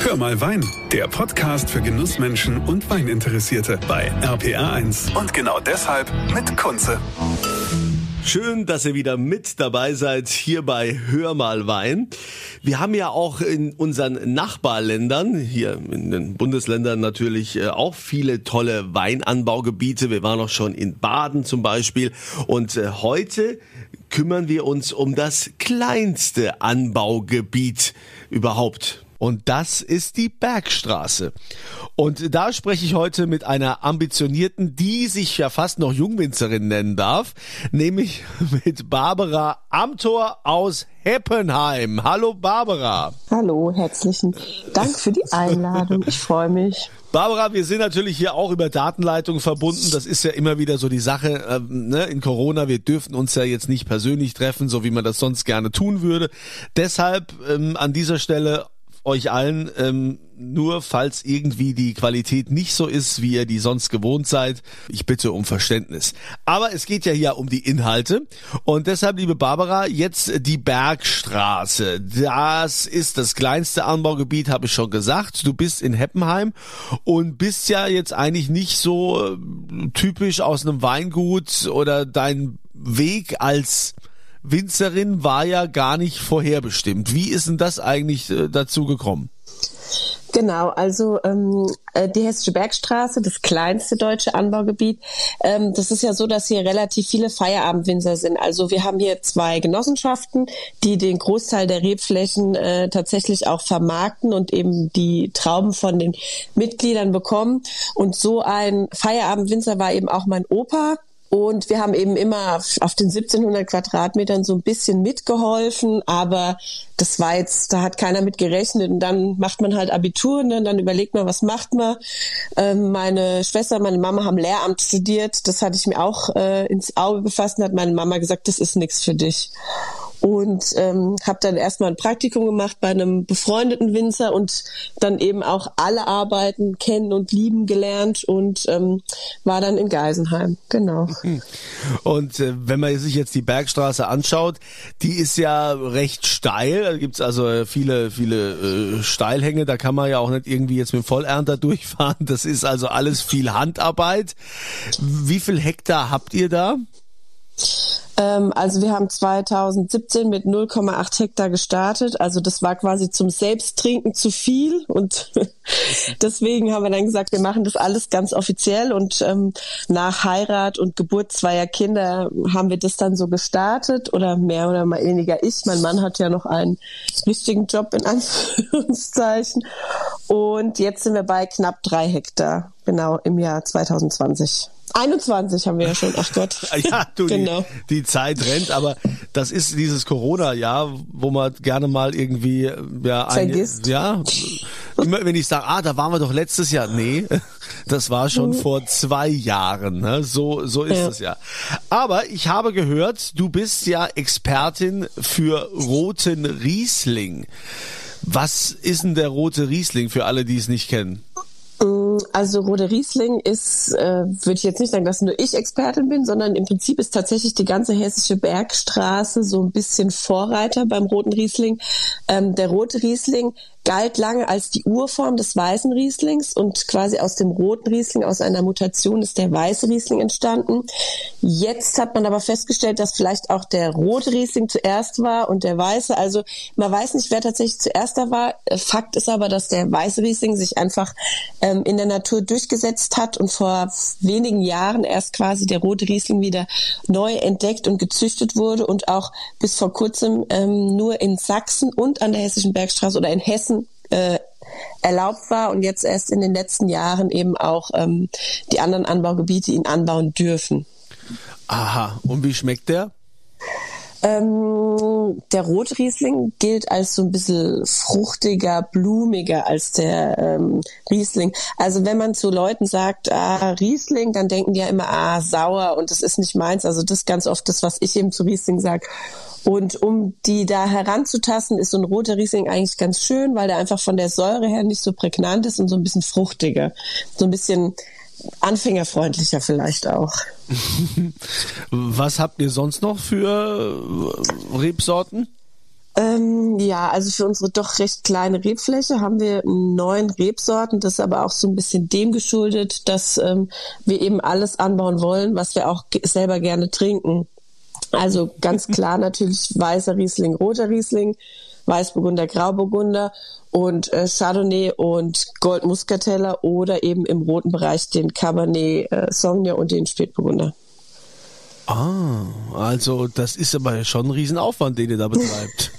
Hör mal Wein, der Podcast für Genussmenschen und Weininteressierte bei RPR1. Und genau deshalb mit Kunze. Schön, dass ihr wieder mit dabei seid hier bei Hör mal Wein. Wir haben ja auch in unseren Nachbarländern, hier in den Bundesländern natürlich äh, auch viele tolle Weinanbaugebiete. Wir waren auch schon in Baden zum Beispiel. Und äh, heute kümmern wir uns um das kleinste Anbaugebiet überhaupt. Und das ist die Bergstraße. Und da spreche ich heute mit einer ambitionierten, die sich ja fast noch Jungwinzerin nennen darf, nämlich mit Barbara Amtor aus Heppenheim. Hallo Barbara. Hallo, herzlichen Dank für die Einladung. Ich freue mich. Barbara, wir sind natürlich hier auch über Datenleitung verbunden. Das ist ja immer wieder so die Sache ähm, ne? in Corona. Wir dürfen uns ja jetzt nicht persönlich treffen, so wie man das sonst gerne tun würde. Deshalb ähm, an dieser Stelle euch allen, ähm, nur falls irgendwie die Qualität nicht so ist, wie ihr die sonst gewohnt seid, ich bitte um Verständnis. Aber es geht ja hier um die Inhalte und deshalb, liebe Barbara, jetzt die Bergstraße. Das ist das kleinste Anbaugebiet, habe ich schon gesagt. Du bist in Heppenheim und bist ja jetzt eigentlich nicht so äh, typisch aus einem Weingut oder dein Weg als Winzerin war ja gar nicht vorherbestimmt. Wie ist denn das eigentlich äh, dazu gekommen? Genau, also ähm, äh, die Hessische Bergstraße, das kleinste deutsche Anbaugebiet. Ähm, das ist ja so, dass hier relativ viele Feierabendwinzer sind. Also wir haben hier zwei Genossenschaften, die den Großteil der Rebflächen äh, tatsächlich auch vermarkten und eben die Trauben von den Mitgliedern bekommen. Und so ein Feierabendwinzer war eben auch mein Opa. Und wir haben eben immer auf den 1700 Quadratmetern so ein bisschen mitgeholfen, aber das war jetzt, da hat keiner mit gerechnet. Und dann macht man halt Abitur und ne? dann überlegt man, was macht man. Ähm, meine Schwester, meine Mama haben Lehramt studiert. Das hatte ich mir auch äh, ins Auge gefasst und hat meine Mama gesagt, das ist nichts für dich und ähm, habe dann erstmal ein Praktikum gemacht bei einem befreundeten Winzer und dann eben auch alle Arbeiten kennen und lieben gelernt und ähm, war dann in Geisenheim, genau. Und äh, wenn man sich jetzt die Bergstraße anschaut, die ist ja recht steil, da gibt's also viele, viele äh, Steilhänge, da kann man ja auch nicht irgendwie jetzt mit dem Vollernter durchfahren, das ist also alles viel Handarbeit. Wie viel Hektar habt ihr da? Ähm, also wir haben 2017 mit 0,8 Hektar gestartet. Also das war quasi zum Selbsttrinken zu viel. Und deswegen haben wir dann gesagt, wir machen das alles ganz offiziell. Und ähm, nach Heirat und Geburt zweier Kinder haben wir das dann so gestartet. Oder mehr oder weniger ich. Mein Mann hat ja noch einen wichtigen Job in Anführungszeichen. Und jetzt sind wir bei knapp drei Hektar, genau im Jahr 2020. 21 haben wir ja schon, ach Gott. ja, du, genau. die, die Zeit rennt, aber das ist dieses Corona-Jahr, wo man gerne mal irgendwie, ja, Vergisst. Ein, ja, immer wenn ich sage, ah, da waren wir doch letztes Jahr, nee, das war schon mhm. vor zwei Jahren, ne? so, so ist es ja. Aber ich habe gehört, du bist ja Expertin für roten Riesling. Was ist denn der rote Riesling für alle, die es nicht kennen? Also Rode Riesling ist, äh, würde ich jetzt nicht sagen, dass nur ich Expertin bin, sondern im Prinzip ist tatsächlich die ganze hessische Bergstraße so ein bisschen Vorreiter beim roten Riesling. Ähm, der rote Riesling galt lange als die Urform des weißen Rieslings und quasi aus dem roten Riesling, aus einer Mutation ist der weiße Riesling entstanden. Jetzt hat man aber festgestellt, dass vielleicht auch der rote Riesling zuerst war und der weiße. Also man weiß nicht, wer tatsächlich zuerst da war. Fakt ist aber, dass der weiße Riesling sich einfach ähm, in der Natur durchgesetzt hat und vor wenigen Jahren erst quasi der rote Riesling wieder neu entdeckt und gezüchtet wurde und auch bis vor kurzem ähm, nur in Sachsen und an der Hessischen Bergstraße oder in Hessen äh, erlaubt war und jetzt erst in den letzten Jahren eben auch ähm, die anderen Anbaugebiete ihn anbauen dürfen. Aha, und wie schmeckt der? Ähm, der Rotriesling gilt als so ein bisschen fruchtiger, blumiger als der ähm, Riesling. Also wenn man zu Leuten sagt, ah, Riesling, dann denken die ja immer, ah, sauer und das ist nicht meins. Also das ist ganz oft das, was ich eben zu Riesling sage. Und um die da heranzutasten, ist so ein roter Riesling eigentlich ganz schön, weil der einfach von der Säure her nicht so prägnant ist und so ein bisschen fruchtiger. So ein bisschen anfängerfreundlicher vielleicht auch. Was habt ihr sonst noch für Rebsorten? Ähm, ja, also für unsere doch recht kleine Rebfläche haben wir neun Rebsorten. Das ist aber auch so ein bisschen dem geschuldet, dass ähm, wir eben alles anbauen wollen, was wir auch selber gerne trinken. Also ganz klar natürlich weißer Riesling, roter Riesling, Weißburgunder, Grauburgunder und äh, Chardonnay und Goldmuskateller oder eben im roten Bereich den Cabernet äh, Sauvignon und den Spätburgunder. Ah, also das ist aber schon ein Riesenaufwand, den ihr da betreibt.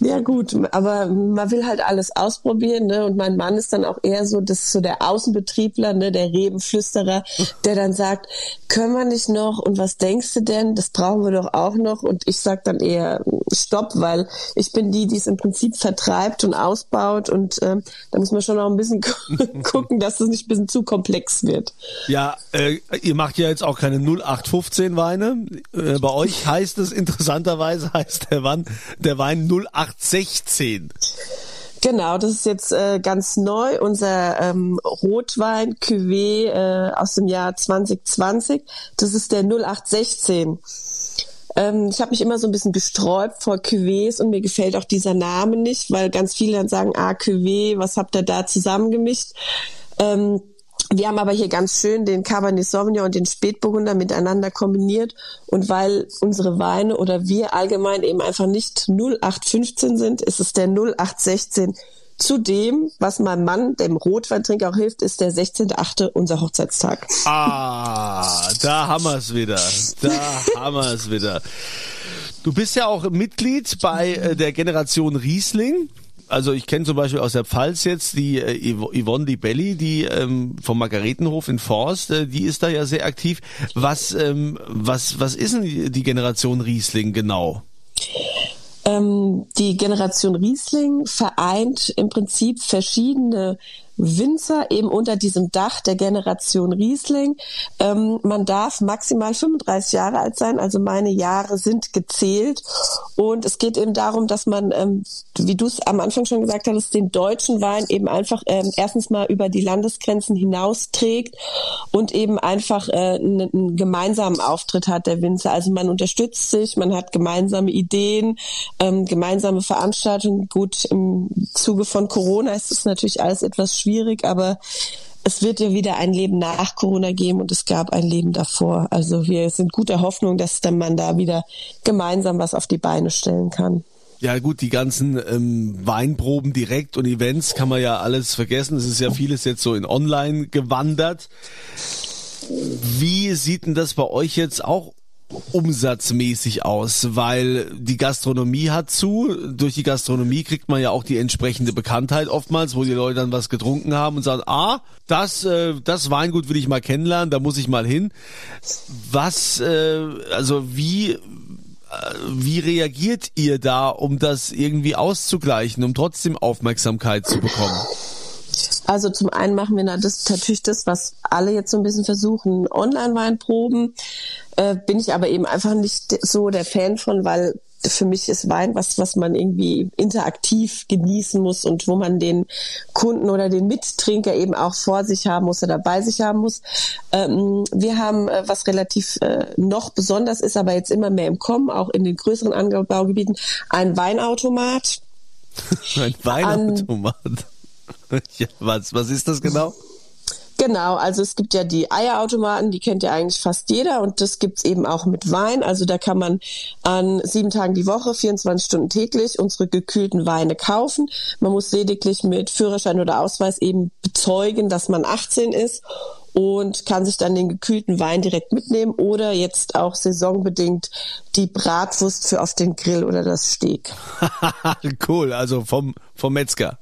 Ja gut, aber man will halt alles ausprobieren, ne? Und mein Mann ist dann auch eher so, das ist so der Außenbetriebler, ne, der Rebenflüsterer, der dann sagt, können wir nicht noch und was denkst du denn? Das brauchen wir doch auch noch. Und ich sag dann eher Stopp, weil ich bin die, die es im Prinzip vertreibt und ausbaut und ähm, da muss man schon noch ein bisschen gucken, dass das nicht ein bisschen zu komplex wird. Ja, äh, ihr macht ja jetzt auch keine 0815 Weine. Äh, bei euch heißt es interessanterweise heißt der Wein, der Wein 0816. Genau, das ist jetzt äh, ganz neu, unser ähm, Rotwein Cuvée äh, aus dem Jahr 2020. Das ist der 0816. Ähm, ich habe mich immer so ein bisschen gesträubt vor Cuvées und mir gefällt auch dieser Name nicht, weil ganz viele dann sagen, ah, Cuvée, was habt ihr da zusammengemischt? Ähm, wir haben aber hier ganz schön den Cabernet Sauvignon und den Spätburgunder miteinander kombiniert. Und weil unsere Weine oder wir allgemein eben einfach nicht 0815 sind, ist es der 0816. Zudem, was meinem Mann, dem Rotweintrinker auch hilft, ist der 16.8. unser Hochzeitstag. Ah, da haben wir es wieder. Da haben wir es wieder. Du bist ja auch Mitglied bei äh, der Generation Riesling also ich kenne zum Beispiel aus der Pfalz jetzt die äh, Yvonne Di Belli, die ähm, vom Margaretenhof in Forst, äh, die ist da ja sehr aktiv. Was, ähm, was, was ist denn die Generation Riesling genau? Ähm, die Generation Riesling vereint im Prinzip verschiedene Winzer eben unter diesem Dach der Generation Riesling. Ähm, man darf maximal 35 Jahre alt sein, also meine Jahre sind gezählt. Und es geht eben darum, dass man, ähm, wie du es am Anfang schon gesagt hast, den deutschen Wein eben einfach ähm, erstens mal über die Landesgrenzen hinaus trägt und eben einfach äh, einen, einen gemeinsamen Auftritt hat der Winzer. Also man unterstützt sich, man hat gemeinsame Ideen, ähm, gemeinsame Veranstaltungen. Gut, im Zuge von Corona ist es natürlich alles etwas schwierig schwierig, aber es wird ja wieder ein Leben nach Corona geben und es gab ein Leben davor. Also wir sind guter Hoffnung, dass dann man da wieder gemeinsam was auf die Beine stellen kann. Ja gut, die ganzen ähm, Weinproben direkt und Events kann man ja alles vergessen. Es ist ja vieles jetzt so in Online gewandert. Wie sieht denn das bei euch jetzt auch umsatzmäßig aus, weil die Gastronomie hat zu. Durch die Gastronomie kriegt man ja auch die entsprechende Bekanntheit oftmals, wo die Leute dann was getrunken haben und sagen, ah, das, äh, das Weingut will ich mal kennenlernen, da muss ich mal hin. Was, äh, also wie, äh, wie reagiert ihr da, um das irgendwie auszugleichen, um trotzdem Aufmerksamkeit zu bekommen? Also zum einen machen wir das, natürlich das, was alle jetzt so ein bisschen versuchen, Online-Weinproben. Äh, bin ich aber eben einfach nicht so der Fan von, weil für mich ist Wein was, was man irgendwie interaktiv genießen muss und wo man den Kunden oder den Mittrinker eben auch vor sich haben muss oder bei sich haben muss. Ähm, wir haben, äh, was relativ äh, noch besonders ist, aber jetzt immer mehr im Kommen, auch in den größeren Anbaugebieten, ein Weinautomat. ein Weinautomat. An, ja, was, was ist das genau? Genau, also es gibt ja die Eierautomaten, die kennt ja eigentlich fast jeder und das gibt's eben auch mit Wein. Also da kann man an sieben Tagen die Woche, 24 Stunden täglich unsere gekühlten Weine kaufen. Man muss lediglich mit Führerschein oder Ausweis eben bezeugen, dass man 18 ist und kann sich dann den gekühlten Wein direkt mitnehmen oder jetzt auch saisonbedingt die Bratwurst für auf den Grill oder das Steak. cool, also vom, vom Metzger.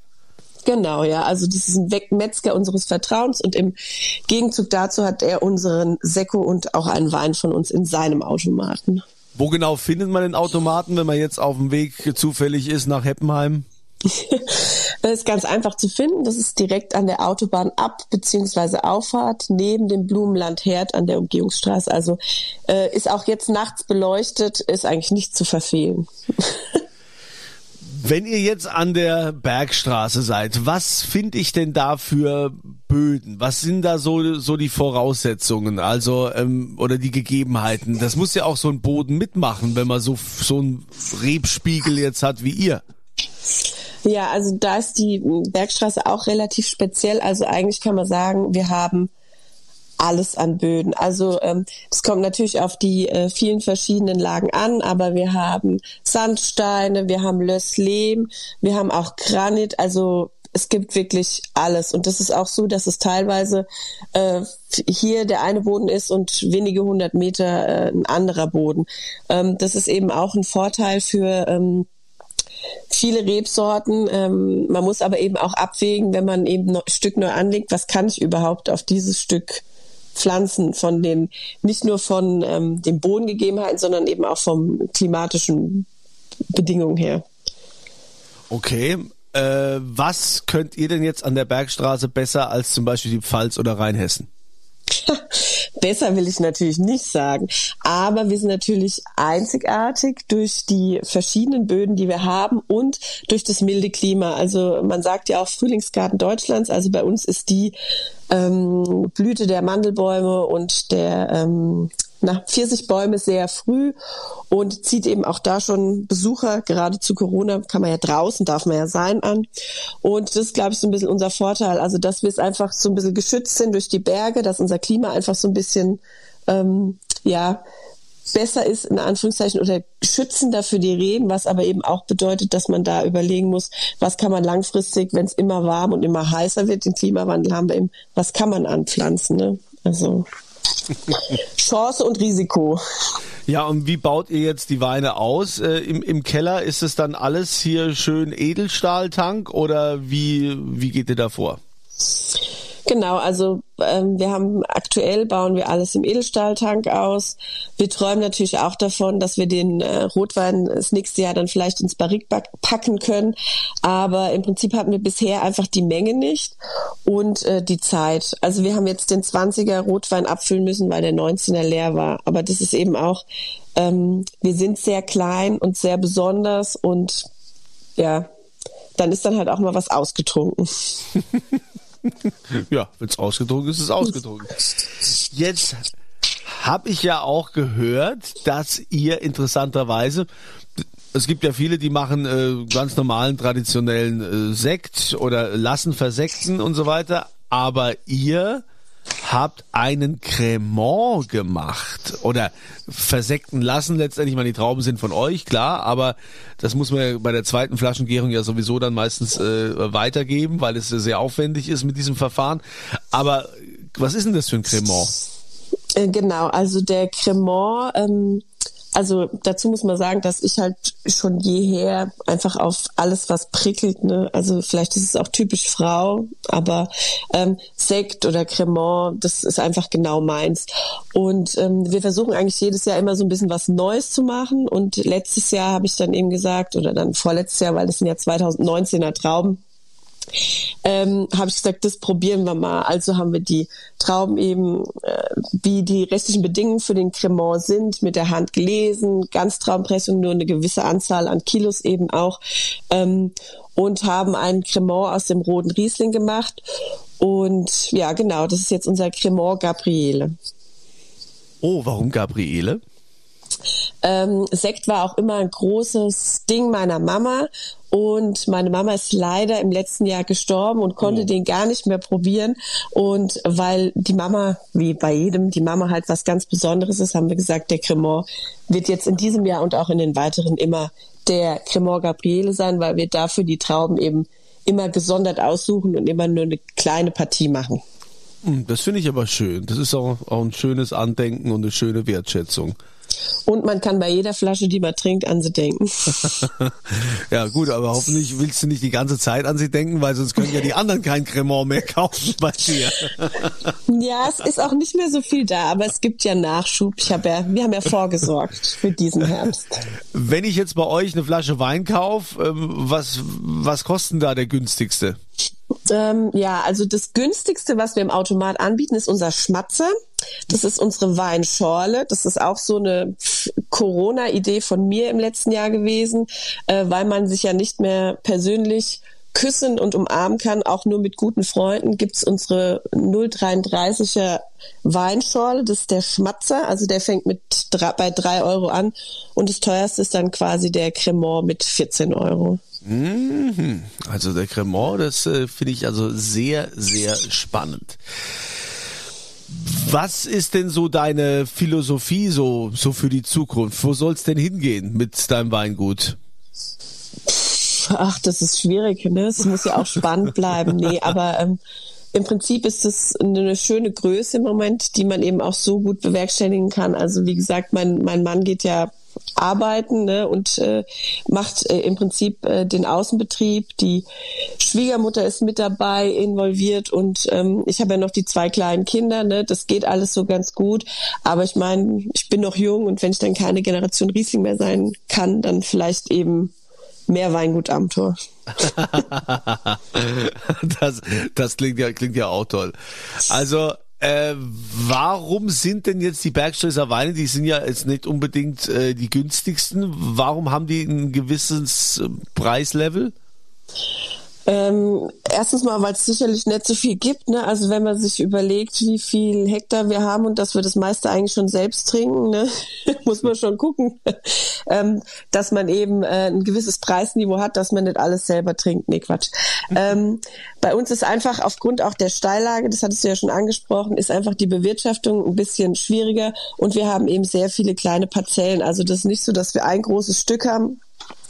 Genau, ja. Also das ist ein Metzger unseres Vertrauens und im Gegenzug dazu hat er unseren Sekko und auch einen Wein von uns in seinem Automaten. Wo genau findet man den Automaten, wenn man jetzt auf dem Weg zufällig ist nach Heppenheim? das ist ganz einfach zu finden. Das ist direkt an der Autobahn ab bzw. Auffahrt neben dem Blumenland Herd an der Umgehungsstraße. Also äh, ist auch jetzt nachts beleuchtet, ist eigentlich nicht zu verfehlen. Wenn ihr jetzt an der Bergstraße seid, was finde ich denn da für Böden? Was sind da so, so die Voraussetzungen, also ähm, oder die Gegebenheiten? Das muss ja auch so ein Boden mitmachen, wenn man so, so einen Rebspiegel jetzt hat wie ihr. Ja, also da ist die Bergstraße auch relativ speziell. Also eigentlich kann man sagen, wir haben alles an Böden. Also ähm, es kommt natürlich auf die äh, vielen verschiedenen Lagen an, aber wir haben Sandsteine, wir haben Lösslehm, wir haben auch Granit, also es gibt wirklich alles. Und das ist auch so, dass es teilweise äh, hier der eine Boden ist und wenige hundert Meter äh, ein anderer Boden. Ähm, das ist eben auch ein Vorteil für ähm, viele Rebsorten. Ähm, man muss aber eben auch abwägen, wenn man eben ein Stück neu anlegt, was kann ich überhaupt auf dieses Stück Pflanzen von den, nicht nur von ähm, den Bodengegebenheiten, sondern eben auch vom klimatischen Bedingungen her. Okay. Äh, was könnt ihr denn jetzt an der Bergstraße besser als zum Beispiel die Pfalz oder Rheinhessen? Besser will ich natürlich nicht sagen, aber wir sind natürlich einzigartig durch die verschiedenen Böden, die wir haben und durch das milde Klima. Also man sagt ja auch Frühlingsgarten Deutschlands. Also bei uns ist die ähm, Blüte der Mandelbäume und der ähm, na, Pfirsichbäume sehr früh und zieht eben auch da schon Besucher, gerade zu Corona kann man ja draußen, darf man ja sein an. Und das ist, glaube ich, so ein bisschen unser Vorteil. Also, dass wir es einfach so ein bisschen geschützt sind durch die Berge, dass unser Klima einfach so ein bisschen, ähm, ja, besser ist, in Anführungszeichen, oder schützender für die Reben, was aber eben auch bedeutet, dass man da überlegen muss, was kann man langfristig, wenn es immer warm und immer heißer wird, den Klimawandel haben wir eben, was kann man anpflanzen, ne? Also. Chance und Risiko. Ja, und wie baut ihr jetzt die Weine aus? Äh, im, Im Keller ist es dann alles hier schön Edelstahltank oder wie, wie geht ihr da vor? Genau, also ähm, wir haben aktuell bauen wir alles im Edelstahltank aus. Wir träumen natürlich auch davon, dass wir den äh, Rotwein das nächste Jahr dann vielleicht ins Barrik packen können. Aber im Prinzip hatten wir bisher einfach die Menge nicht und äh, die Zeit. Also wir haben jetzt den 20er Rotwein abfüllen müssen, weil der 19er leer war. Aber das ist eben auch, ähm, wir sind sehr klein und sehr besonders und ja, dann ist dann halt auch mal was ausgetrunken. ja, wenn es ausgedruckt ist, ist es ausgedruckt. Jetzt habe ich ja auch gehört, dass ihr interessanterweise es gibt ja viele, die machen äh, ganz normalen traditionellen äh, Sekt oder lassen versekten und so weiter, aber ihr habt einen Cremant gemacht oder versekten lassen. Letztendlich, meine, die Trauben sind von euch, klar, aber das muss man ja bei der zweiten Flaschengärung ja sowieso dann meistens äh, weitergeben, weil es sehr aufwendig ist mit diesem Verfahren. Aber was ist denn das für ein Cremant? Äh, genau, also der Cremant ähm, also dazu muss man sagen, dass ich halt schon jeher einfach auf alles, was prickelt, ne, also vielleicht ist es auch typisch Frau, aber ähm, Sekt oder Cremant, das ist einfach genau meins. Und ähm, wir versuchen eigentlich jedes Jahr immer so ein bisschen was Neues zu machen. Und letztes Jahr habe ich dann eben gesagt, oder dann vorletztes Jahr, weil das sind ja 2019er Trauben, ähm, habe ich gesagt, das probieren wir mal. Also haben wir die Trauben eben, äh, wie die restlichen Bedingungen für den Cremant sind, mit der Hand gelesen, Ganztraubenpressung, nur eine gewisse Anzahl an Kilos eben auch. Ähm, und haben einen Cremant aus dem roten Riesling gemacht. Und ja, genau, das ist jetzt unser Cremant Gabriele. Oh, warum Gabriele? Ähm, Sekt war auch immer ein großes Ding meiner Mama und meine Mama ist leider im letzten Jahr gestorben und konnte oh. den gar nicht mehr probieren. Und weil die Mama, wie bei jedem, die Mama halt was ganz Besonderes ist, haben wir gesagt, der Cremant wird jetzt in diesem Jahr und auch in den weiteren immer der Cremant Gabriele sein, weil wir dafür die Trauben eben immer gesondert aussuchen und immer nur eine kleine Partie machen. Hm, das finde ich aber schön. Das ist auch, auch ein schönes Andenken und eine schöne Wertschätzung. Und man kann bei jeder Flasche, die man trinkt, an sie denken. ja, gut, aber hoffentlich willst du nicht die ganze Zeit an sie denken, weil sonst können ja die anderen kein Cremant mehr kaufen bei dir. ja, es ist auch nicht mehr so viel da, aber es gibt ja Nachschub. Ich habe ja, wir haben ja vorgesorgt für diesen Herbst. Wenn ich jetzt bei euch eine Flasche Wein kaufe, ähm, was, was kostet da der günstigste? Ähm, ja, also das günstigste, was wir im Automat anbieten, ist unser Schmatzer. Das ist unsere Weinschorle. Das ist auch so eine Corona-Idee von mir im letzten Jahr gewesen, äh, weil man sich ja nicht mehr persönlich küssen und umarmen kann, auch nur mit guten Freunden, gibt's unsere 0,33er Weinschorle. Das ist der Schmatzer, also der fängt mit drei, bei drei Euro an und das teuerste ist dann quasi der Cremant mit 14 Euro. Mhm. Also der Cremant, das äh, finde ich also sehr, sehr spannend. Was ist denn so deine Philosophie so, so für die Zukunft? Wo soll es denn hingehen mit deinem Weingut? Ach, das ist schwierig, ne? Es muss ja auch spannend bleiben. Nee, aber ähm, im Prinzip ist es eine schöne Größe im Moment, die man eben auch so gut bewerkstelligen kann. Also wie gesagt, mein, mein Mann geht ja arbeiten ne, und äh, macht äh, im Prinzip äh, den Außenbetrieb. Die Schwiegermutter ist mit dabei involviert und ähm, ich habe ja noch die zwei kleinen Kinder. Ne, das geht alles so ganz gut. Aber ich meine, ich bin noch jung und wenn ich dann keine Generation Riesling mehr sein kann, dann vielleicht eben mehr Weingut am Tor. das, das klingt ja, klingt ja auch toll. Also, äh, warum sind denn jetzt die Bergstresser Weine, die sind ja jetzt nicht unbedingt äh, die günstigsten, warum haben die ein gewisses äh, Preislevel? Ähm, erstens mal, weil es sicherlich nicht so viel gibt. Ne? Also wenn man sich überlegt, wie viel Hektar wir haben und dass wir das meiste eigentlich schon selbst trinken, ne? muss man schon gucken, ähm, dass man eben äh, ein gewisses Preisniveau hat, dass man nicht alles selber trinkt. Nee, Quatsch. ähm, bei uns ist einfach aufgrund auch der Steillage, das hattest du ja schon angesprochen, ist einfach die Bewirtschaftung ein bisschen schwieriger und wir haben eben sehr viele kleine Parzellen. Also das ist nicht so, dass wir ein großes Stück haben,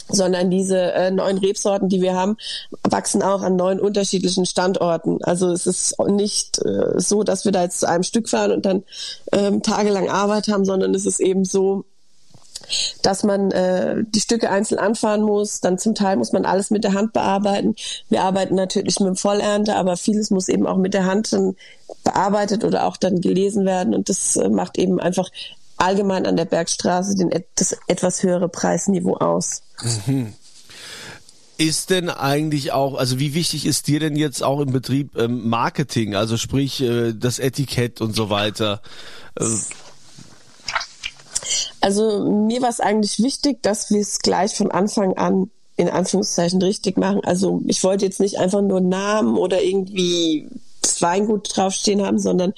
sondern diese äh, neuen Rebsorten, die wir haben, wachsen auch an neun unterschiedlichen Standorten. Also es ist nicht äh, so, dass wir da jetzt zu einem Stück fahren und dann ähm, tagelang Arbeit haben, sondern es ist eben so, dass man äh, die Stücke einzeln anfahren muss. Dann zum Teil muss man alles mit der Hand bearbeiten. Wir arbeiten natürlich mit Vollernte, aber vieles muss eben auch mit der Hand dann bearbeitet oder auch dann gelesen werden. Und das äh, macht eben einfach allgemein an der Bergstraße den, das etwas höhere Preisniveau aus. Mhm. Ist denn eigentlich auch, also wie wichtig ist dir denn jetzt auch im Betrieb ähm, Marketing, also sprich äh, das Etikett und so weiter? Äh, also mir war es eigentlich wichtig, dass wir es gleich von Anfang an in Anführungszeichen richtig machen. Also ich wollte jetzt nicht einfach nur Namen oder irgendwie Weingut draufstehen haben, sondern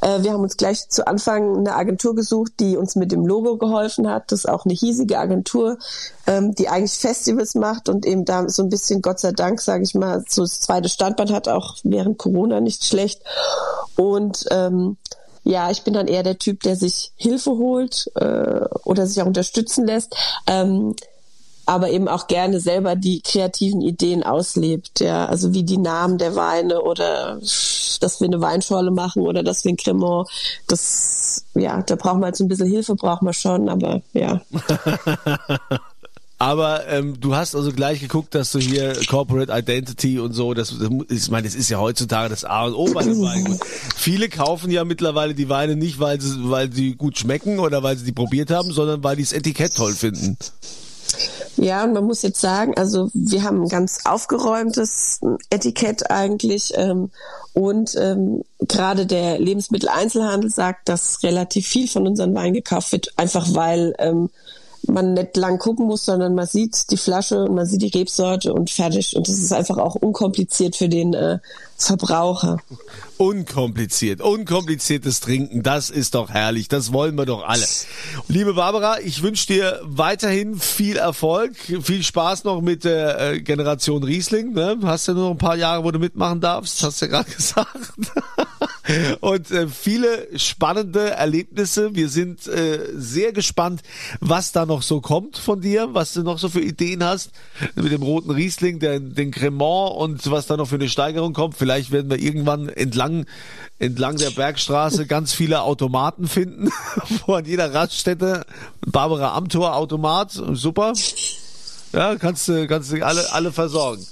äh, wir haben uns gleich zu Anfang eine Agentur gesucht, die uns mit dem Logo geholfen hat. Das ist auch eine hiesige Agentur, ähm, die eigentlich Festivals macht und eben da so ein bisschen, Gott sei Dank, sage ich mal, so das zweite Standband hat, auch während Corona nicht schlecht. Und ähm, ja, ich bin dann eher der Typ, der sich Hilfe holt äh, oder sich auch unterstützen lässt. Ähm, aber eben auch gerne selber die kreativen Ideen auslebt, ja, also wie die Namen der Weine oder dass wir eine Weinschorle machen oder dass wir ein Cremant, das, ja, da brauchen wir so ein bisschen Hilfe, brauchen wir schon, aber ja. Aber ähm, du hast also gleich geguckt, dass du hier Corporate Identity und so, das, das ich meine, das ist ja heutzutage das A und O bei dem Weingut. Viele kaufen ja mittlerweile die Weine nicht, weil sie, weil sie gut schmecken oder weil sie die probiert haben, sondern weil die das Etikett toll finden. Ja, und man muss jetzt sagen, also wir haben ein ganz aufgeräumtes Etikett eigentlich ähm, und ähm, gerade der Lebensmitteleinzelhandel sagt, dass relativ viel von unseren Weinen gekauft wird, einfach weil ähm, man nicht lang gucken muss, sondern man sieht die Flasche und man sieht die Rebsorte und fertig. Und das ist einfach auch unkompliziert für den äh, Verbraucher. Unkompliziert, unkompliziertes Trinken, das ist doch herrlich, das wollen wir doch alle. Liebe Barbara, ich wünsche dir weiterhin viel Erfolg, viel Spaß noch mit der äh, Generation Riesling. Ne? Hast ja nur noch ein paar Jahre, wo du mitmachen darfst, hast du ja gerade gesagt. Und äh, viele spannende Erlebnisse. Wir sind äh, sehr gespannt, was da noch so kommt von dir, was du noch so für Ideen hast mit dem roten Riesling, der, den Cremant und was da noch für eine Steigerung kommt. Vielleicht werden wir irgendwann entlang entlang der Bergstraße ganz viele Automaten finden, wo an jeder Raststätte Barbara Amtor Automat, super. Ja, kannst du kannst du alle alle versorgen.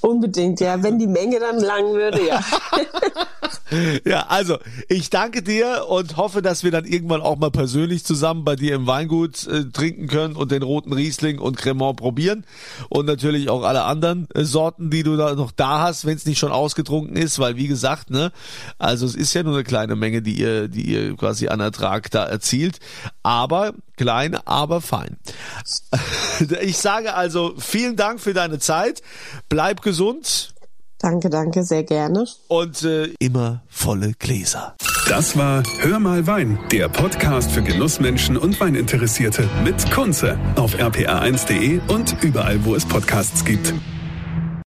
Unbedingt, ja. Wenn die Menge dann lang würde, ja. Ja, also ich danke dir und hoffe, dass wir dann irgendwann auch mal persönlich zusammen bei dir im Weingut äh, trinken können und den roten Riesling und Cremant probieren und natürlich auch alle anderen äh, Sorten, die du da noch da hast, wenn es nicht schon ausgetrunken ist, weil wie gesagt, ne, also es ist ja nur eine kleine Menge, die ihr, die ihr quasi an Ertrag da erzielt, aber klein, aber fein. Ich sage also vielen Dank für deine Zeit, bleib gesund. Danke, danke, sehr gerne. Und äh, immer volle Gläser. Das war Hör mal Wein, der Podcast für Genussmenschen und Weininteressierte mit Kunze auf rpa1.de und überall, wo es Podcasts gibt.